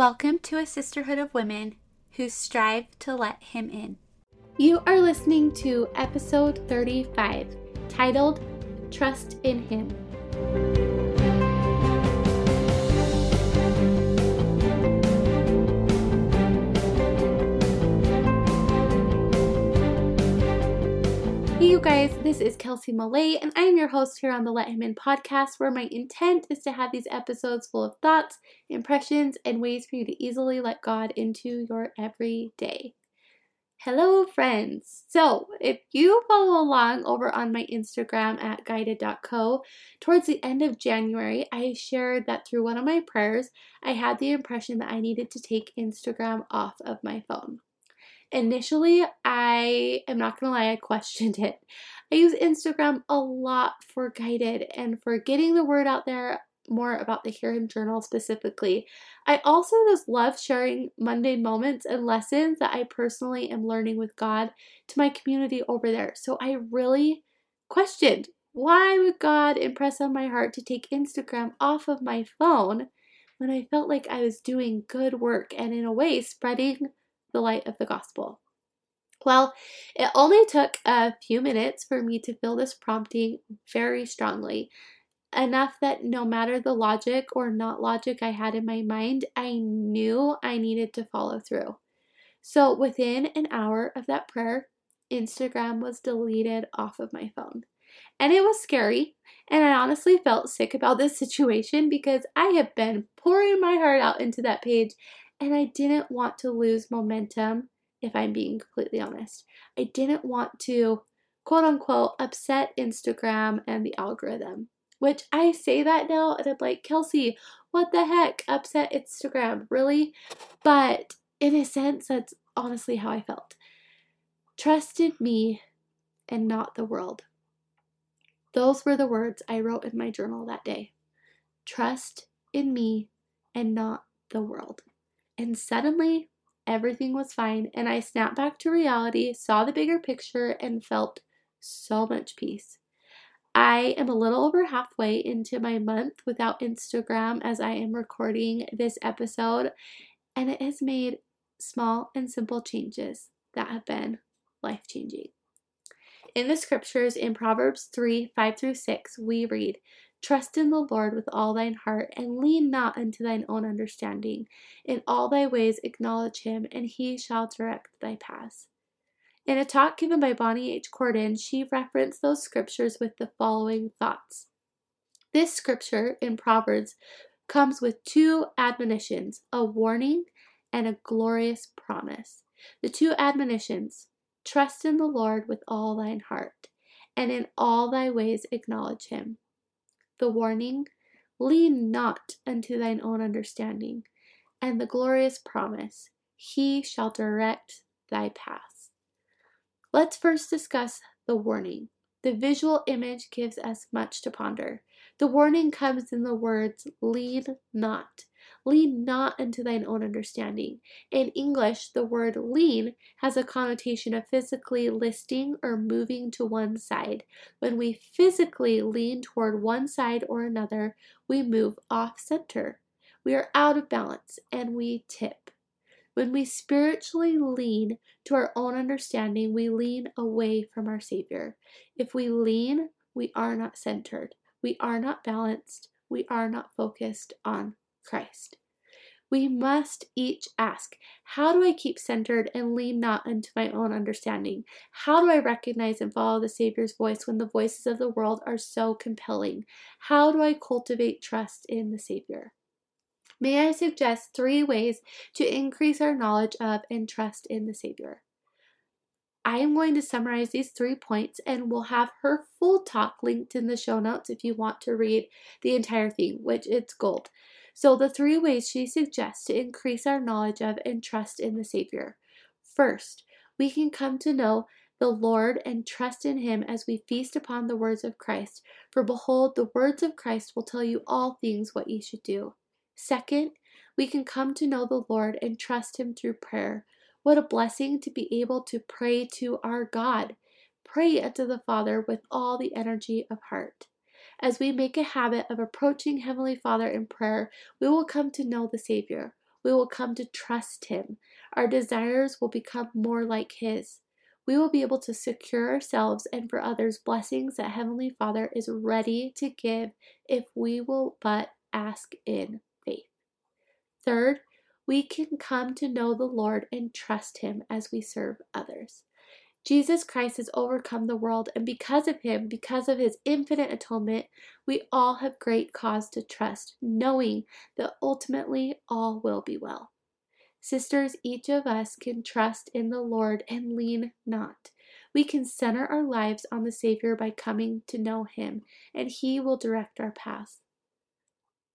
Welcome to a sisterhood of women who strive to let Him in. You are listening to episode 35, titled Trust in Him. This is Kelsie Millay, and I'm your host here on the Let Him In podcast, where my intent is to have these episodes full of thoughts, impressions, and ways for you to easily let God into your everyday. Hello, friends. So, if you follow along over on my Instagram at guided.co, towards the end of January, I shared that through one of my prayers, I had the impression that I needed to take Instagram off of my phone. Initially, I am not gonna lie, I questioned it. I use Instagram a lot for guided and for getting the word out there more about the Hear Him Journal specifically. I also just love sharing mundane moments and lessons that I personally am learning with God to my community over there. So I really questioned why would God impress on my heart to take Instagram off of my phone when I felt like I was doing good work and in a way spreading the light of the gospel. Well, it only took a few minutes for me to feel this prompting very strongly, enough that no matter the logic or not logic I had in my mind, I knew I needed to follow through. So within an hour of that prayer, Instagram was deleted off of my phone. And it was scary, and I honestly felt sick about this situation because I have been pouring my heart out into that page and I didn't want to lose momentum, if I'm being completely honest. I didn't want to, quote unquote, upset Instagram and the algorithm. Which I say that now, and I'm like, Kelsie, what the heck? Upset Instagram, really? But in a sense, that's honestly how I felt. Trusted me and not the world. Those were the words I wrote in my journal that day. Trust in me and not the world. And suddenly, everything was fine, and I snapped back to reality, saw the bigger picture, and felt so much peace. I am a little over halfway into my month without Instagram as I am recording this episode, and it has made small and simple changes that have been life changing. In the scriptures in Proverbs 3 5 through 6, we read, Trust in the Lord with all thine heart, and lean not unto thine own understanding. In all thy ways acknowledge him, and he shall direct thy paths. In a talk given by Bonnie H. Cordon, she referenced those scriptures with the following thoughts. This scripture in Proverbs comes with two admonitions a warning and a glorious promise. The two admonitions trust in the Lord with all thine heart, and in all thy ways acknowledge him the warning, Lean not unto thine own understanding, and the glorious promise, He shall direct thy path. Let's first discuss the warning. The visual image gives us much to ponder. The warning comes in the words, Lean not. Lean not unto thine own understanding. In English, the word lean has a connotation of physically listing or moving to one side. When we physically lean toward one side or another, we move off center. We are out of balance and we tip. When we spiritually lean to our own understanding, we lean away from our Savior. If we lean, we are not centered. We are not balanced. We are not focused on Christ. We must each ask, How do I keep centered and lean not unto my own understanding? How do I recognize and follow the Savior's voice when the voices of the world are so compelling? How do I cultivate trust in the Savior? May I suggest three ways to increase our knowledge of and trust in the Savior? I am going to summarize these three points and we'll have her full talk linked in the show notes if you want to read the entire thing, which it's gold. So, the three ways she suggests to increase our knowledge of and trust in the Savior. First, we can come to know the Lord and trust in Him as we feast upon the words of Christ. For behold, the words of Christ will tell you all things what ye should do. Second, we can come to know the Lord and trust Him through prayer. What a blessing to be able to pray to our God. Pray unto the Father with all the energy of heart. As we make a habit of approaching Heavenly Father in prayer, we will come to know the Savior. We will come to trust Him. Our desires will become more like His. We will be able to secure ourselves and for others blessings that Heavenly Father is ready to give if we will but ask in faith. Third, we can come to know the Lord and trust Him as we serve others. Jesus Christ has overcome the world, and because of him, because of his infinite atonement, we all have great cause to trust, knowing that ultimately all will be well. Sisters, each of us can trust in the Lord and lean not. We can center our lives on the Savior by coming to know him, and he will direct our paths.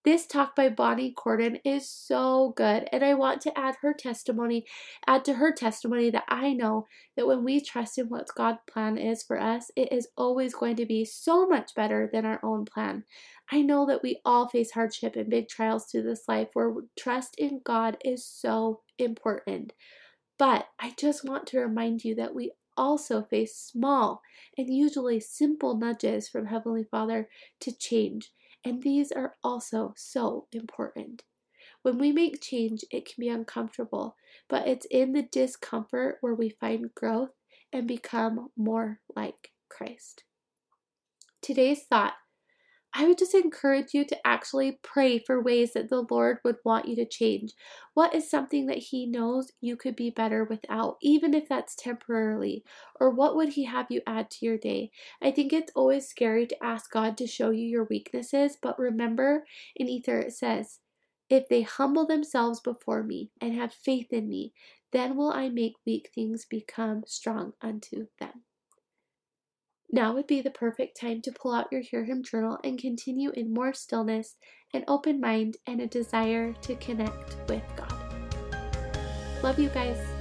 This talk by Bonnie Cordon is so good, and I want to add her testimony, add to her testimony that I know that when we trust in what God's plan is for us, it is always going to be so much better than our own plan. I know that we all face hardship and big trials through this life where trust in God is so important. But I just want to remind you that we also face small and usually simple nudges from Heavenly Father to change and these are also so important. When we make change, it can be uncomfortable, but it's in the discomfort where we find growth and become more like Christ. Today's thought I would just encourage you to actually pray for ways that the Lord would want you to change. What is something that He knows you could be better without, even if that's temporarily? Or what would He have you add to your day? I think it's always scary to ask God to show you your weaknesses, but remember in Ether it says, If they humble themselves before me and have faith in me, then will I make weak things become strong unto them. Now would be the perfect time to pull out your Hear Him journal and continue in more stillness, an open mind, and a desire to connect with God. Love you guys.